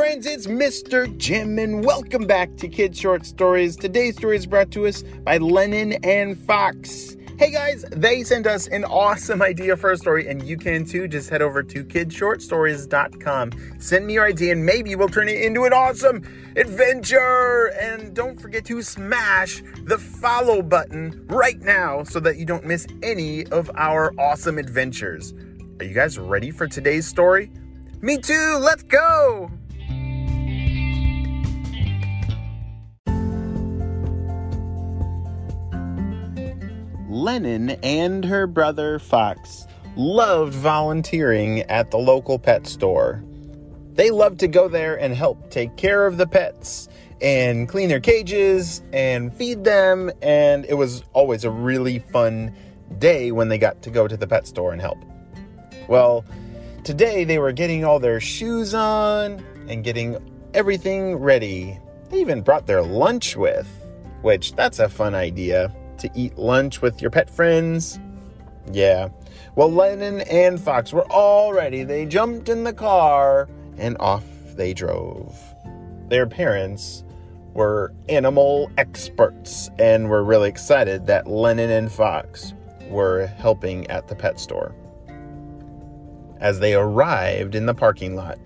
friends, it's Mr. Jim, and welcome back to Kids Short Stories. Today's story is brought to us by Lennon and Fox. Hey guys, they sent us an awesome idea for a story, and you can too. Just head over to kidshortstories.com. Send me your idea, and maybe we'll turn it into an awesome adventure. And don't forget to smash the follow button right now so that you don't miss any of our awesome adventures. Are you guys ready for today's story? Me too, let's go! Lennon and her brother Fox loved volunteering at the local pet store. They loved to go there and help take care of the pets and clean their cages and feed them, and it was always a really fun day when they got to go to the pet store and help. Well, today they were getting all their shoes on and getting everything ready. They even brought their lunch with, which that's a fun idea to eat lunch with your pet friends. Yeah. Well, Lennon and Fox were all ready. They jumped in the car and off they drove. Their parents were animal experts and were really excited that Lennon and Fox were helping at the pet store. As they arrived in the parking lot,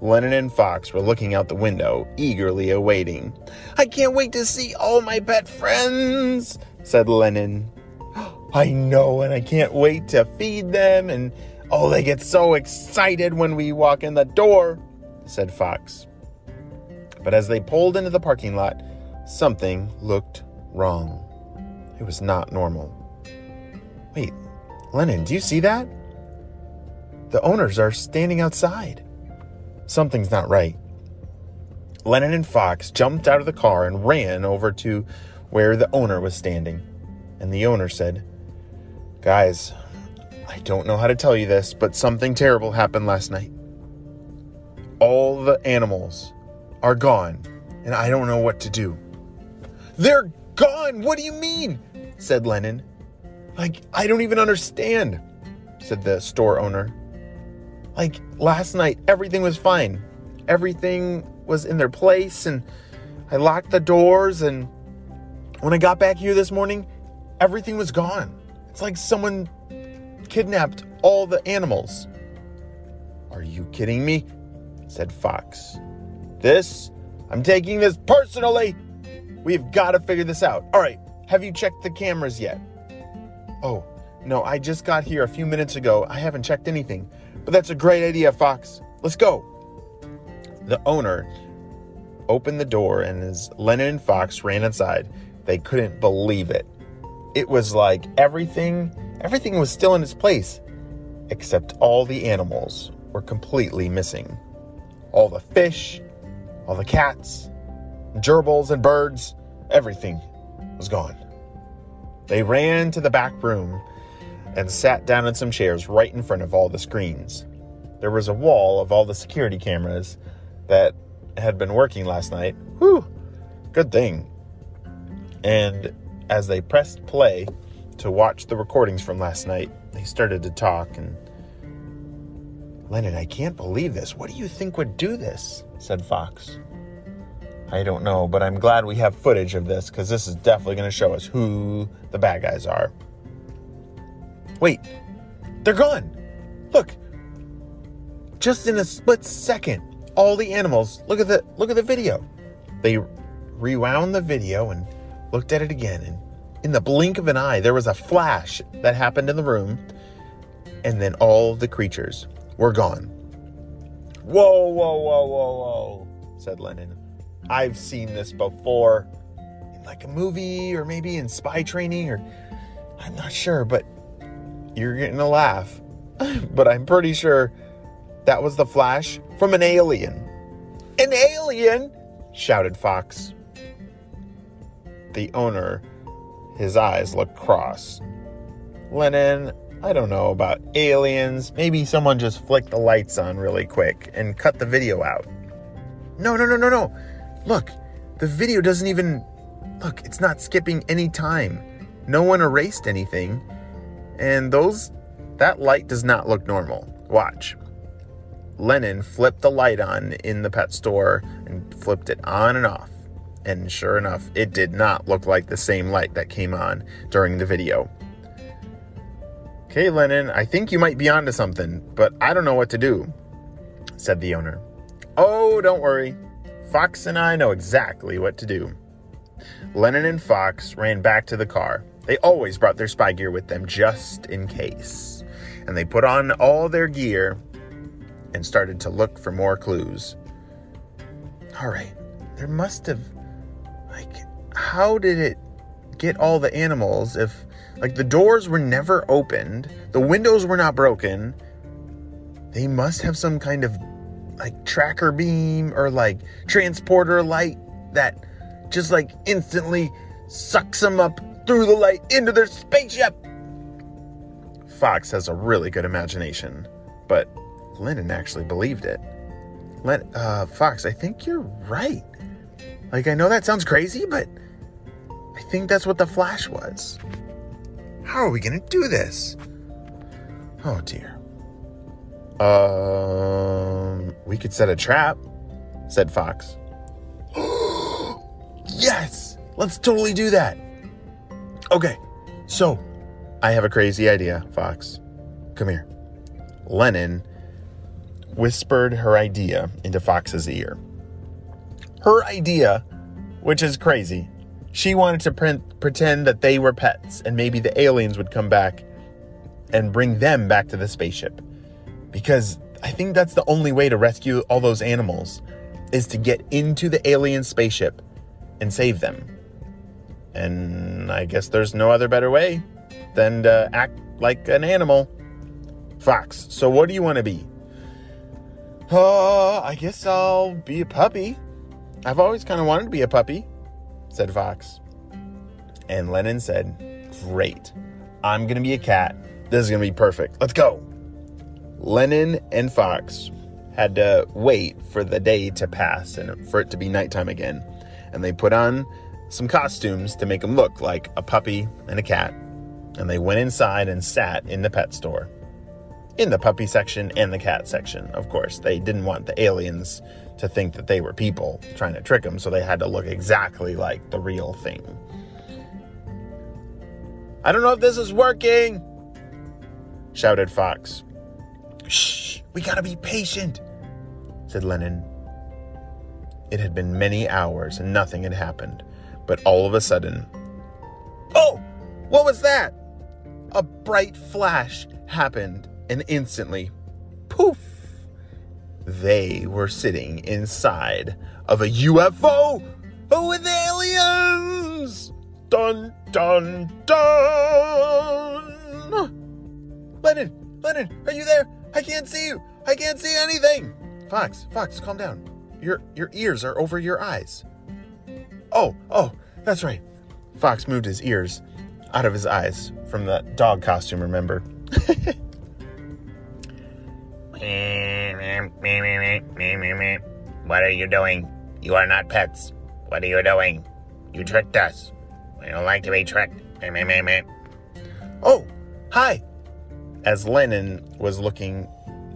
Lennon and Fox were looking out the window, eagerly awaiting. I can't wait to see all my pet friends, said Lennon. I know, and I can't wait to feed them, and oh, they get so excited when we walk in the door, said Fox. But as they pulled into the parking lot, something looked wrong. It was not normal. Wait, Lennon, do you see that? The owners are standing outside. Something's not right. Lennon and Fox jumped out of the car and ran over to where the owner was standing. And the owner said, Guys, I don't know how to tell you this, but something terrible happened last night. All the animals are gone, and I don't know what to do. They're gone! What do you mean? said Lennon. Like, I don't even understand, said the store owner. Like, last night, everything was fine. Everything was in their place, and I locked the doors, and when I got back here this morning, everything was gone. It's like someone kidnapped all the animals. Are you kidding me? said Fox. This, I'm taking this personally. We've got to figure this out. All right, have you checked the cameras yet? Oh, no, I just got here a few minutes ago. I haven't checked anything. But that's a great idea, Fox. Let's go. The owner opened the door, and as Lennon and Fox ran inside, they couldn't believe it. It was like everything, everything was still in its place, except all the animals were completely missing. All the fish, all the cats, gerbils and birds, everything was gone. They ran to the back room and sat down in some chairs right in front of all the screens. There was a wall of all the security cameras that had been working last night. Whew, good thing. And as they pressed play to watch the recordings from last night, they started to talk and Lennon, I can't believe this. What do you think would do this? said Fox. I don't know, but I'm glad we have footage of this because this is definitely going to show us who the bad guys are. Wait, they're gone. Look. Just in a split second, all the animals, look at the look at the video. They rewound the video and looked at it again and in the blink of an eye there was a flash that happened in the room and then all the creatures were gone. Whoa, whoa, whoa, whoa, whoa, said Lennon. I've seen this before in like a movie or maybe in spy training or I'm not sure, but you're getting a laugh. but I'm pretty sure that was the flash from an alien. An alien? shouted Fox. The owner, his eyes looked cross. Lennon, I don't know about aliens. Maybe someone just flicked the lights on really quick and cut the video out. No, no, no, no, no. Look, the video doesn't even. Look, it's not skipping any time. No one erased anything. And those. That light does not look normal. Watch. Lennon flipped the light on in the pet store and flipped it on and off. And sure enough, it did not look like the same light that came on during the video. Okay, Lennon, I think you might be onto something, but I don't know what to do, said the owner. Oh, don't worry. Fox and I know exactly what to do. Lennon and Fox ran back to the car. They always brought their spy gear with them just in case. And they put on all their gear and started to look for more clues. All right, there must have. Like, how did it get all the animals if. Like, the doors were never opened, the windows were not broken. They must have some kind of like tracker beam or like transporter light that just like instantly sucks them up through the light into their spaceship. Fox has a really good imagination, but Lennon actually believed it. Len, uh, Fox, I think you're right. Like, I know that sounds crazy, but I think that's what the flash was. How are we gonna do this? Oh dear. Um, we could set a trap, said Fox. yes! Let's totally do that. Okay, so I have a crazy idea, Fox. Come here. Lennon whispered her idea into Fox's ear. Her idea, which is crazy, she wanted to pre- pretend that they were pets and maybe the aliens would come back and bring them back to the spaceship. Because I think that's the only way to rescue all those animals is to get into the alien spaceship and save them. And I guess there's no other better way than to act like an animal. Fox, so what do you want to be? Uh, I guess I'll be a puppy. I've always kind of wanted to be a puppy, said Fox. And Lennon said, Great. I'm going to be a cat. This is going to be perfect. Let's go. Lennon and Fox had to wait for the day to pass and for it to be nighttime again. And they put on some costumes to make them look like a puppy and a cat. And they went inside and sat in the pet store in the puppy section and the cat section, of course. They didn't want the aliens to think that they were people trying to trick them, so they had to look exactly like the real thing. I don't know if this is working, shouted Fox. Shh, we gotta be patient, said Lennon. It had been many hours and nothing had happened, but all of a sudden, oh, what was that? A bright flash happened and instantly, poof, they were sitting inside of a UFO with aliens! Dun dun dun! Lennon, Lennon, are you there? I can't see you. I can't see anything. Fox, Fox, calm down. Your your ears are over your eyes. Oh, oh, that's right. Fox moved his ears out of his eyes from the dog costume, remember? What are you doing? You are not pets. What are you doing? You tricked us. We don't like to be tricked. Oh, hi. As Lennon was looking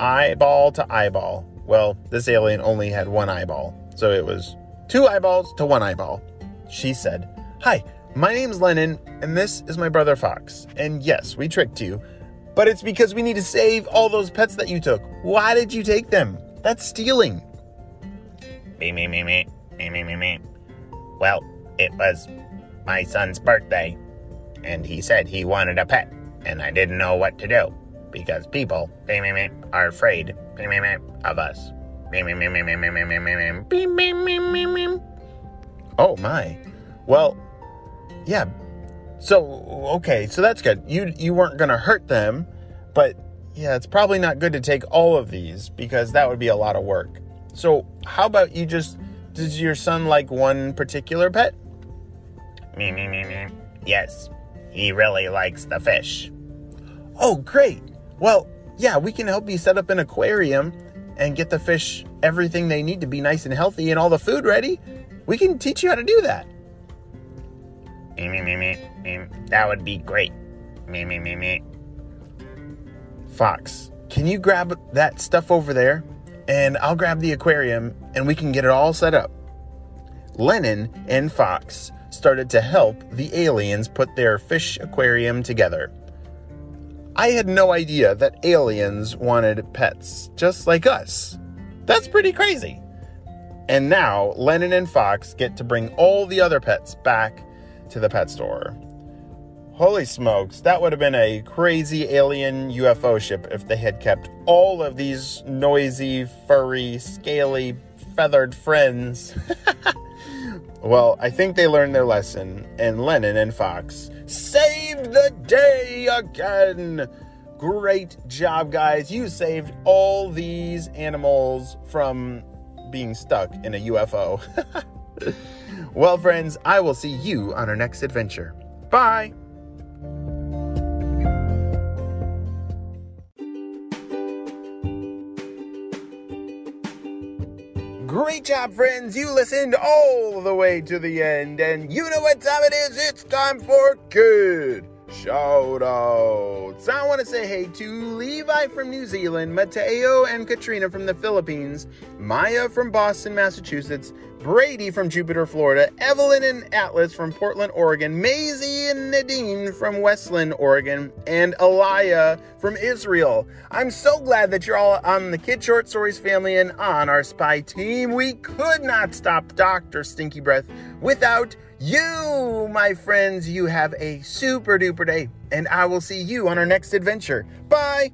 eyeball to eyeball, well, this alien only had one eyeball, so it was two eyeballs to one eyeball. She said, Hi, my name's Lennon, and this is my brother Fox. And yes, we tricked you, but it's because we need to save all those pets that you took. Why did you take them? That's stealing. Me, me, me, me, me, me, me, me. Well, it was my son's birthday, and he said he wanted a pet, and I didn't know what to do because people me, me, me, are afraid of us. Oh my. Well, yeah. So okay, so that's good. You you weren't gonna hurt them, but yeah, it's probably not good to take all of these because that would be a lot of work. So how about you just does your son like one particular pet? Me, me, me, me. Yes, he really likes the fish. Oh, great. Well, yeah, we can help you set up an aquarium and get the fish everything they need to be nice and healthy and all the food ready. We can teach you how to do that. That would be great. Fox, can you grab that stuff over there and I'll grab the aquarium and we can get it all set up. Lennon and Fox started to help the aliens put their fish aquarium together. I had no idea that aliens wanted pets just like us. That's pretty crazy. And now Lennon and Fox get to bring all the other pets back to the pet store. Holy smokes, that would have been a crazy alien UFO ship if they had kept all of these noisy, furry, scaly, feathered friends. well, I think they learned their lesson, and Lennon and Fox saved the day again. Great job, guys. You saved all these animals from being stuck in a UFO. well, friends, I will see you on our next adventure. Bye. Great job, friends. You listened all the way to the end, and you know what time it is. It's time for good shout outs. I want to say hey to Levi from New Zealand, Mateo and Katrina from the Philippines, Maya from Boston, Massachusetts, Brady from Jupiter, Florida, Evelyn and Atlas from Portland, Oregon, Maisie and Nadine from West Linn, Oregon, and Elia from Israel. I'm so glad that you're all on the Kid Short Stories family and on our spy team. We could not stop Dr. Stinky Breath without you, my friends. You have a super duper day, and I will see you on our next adventure. Bye.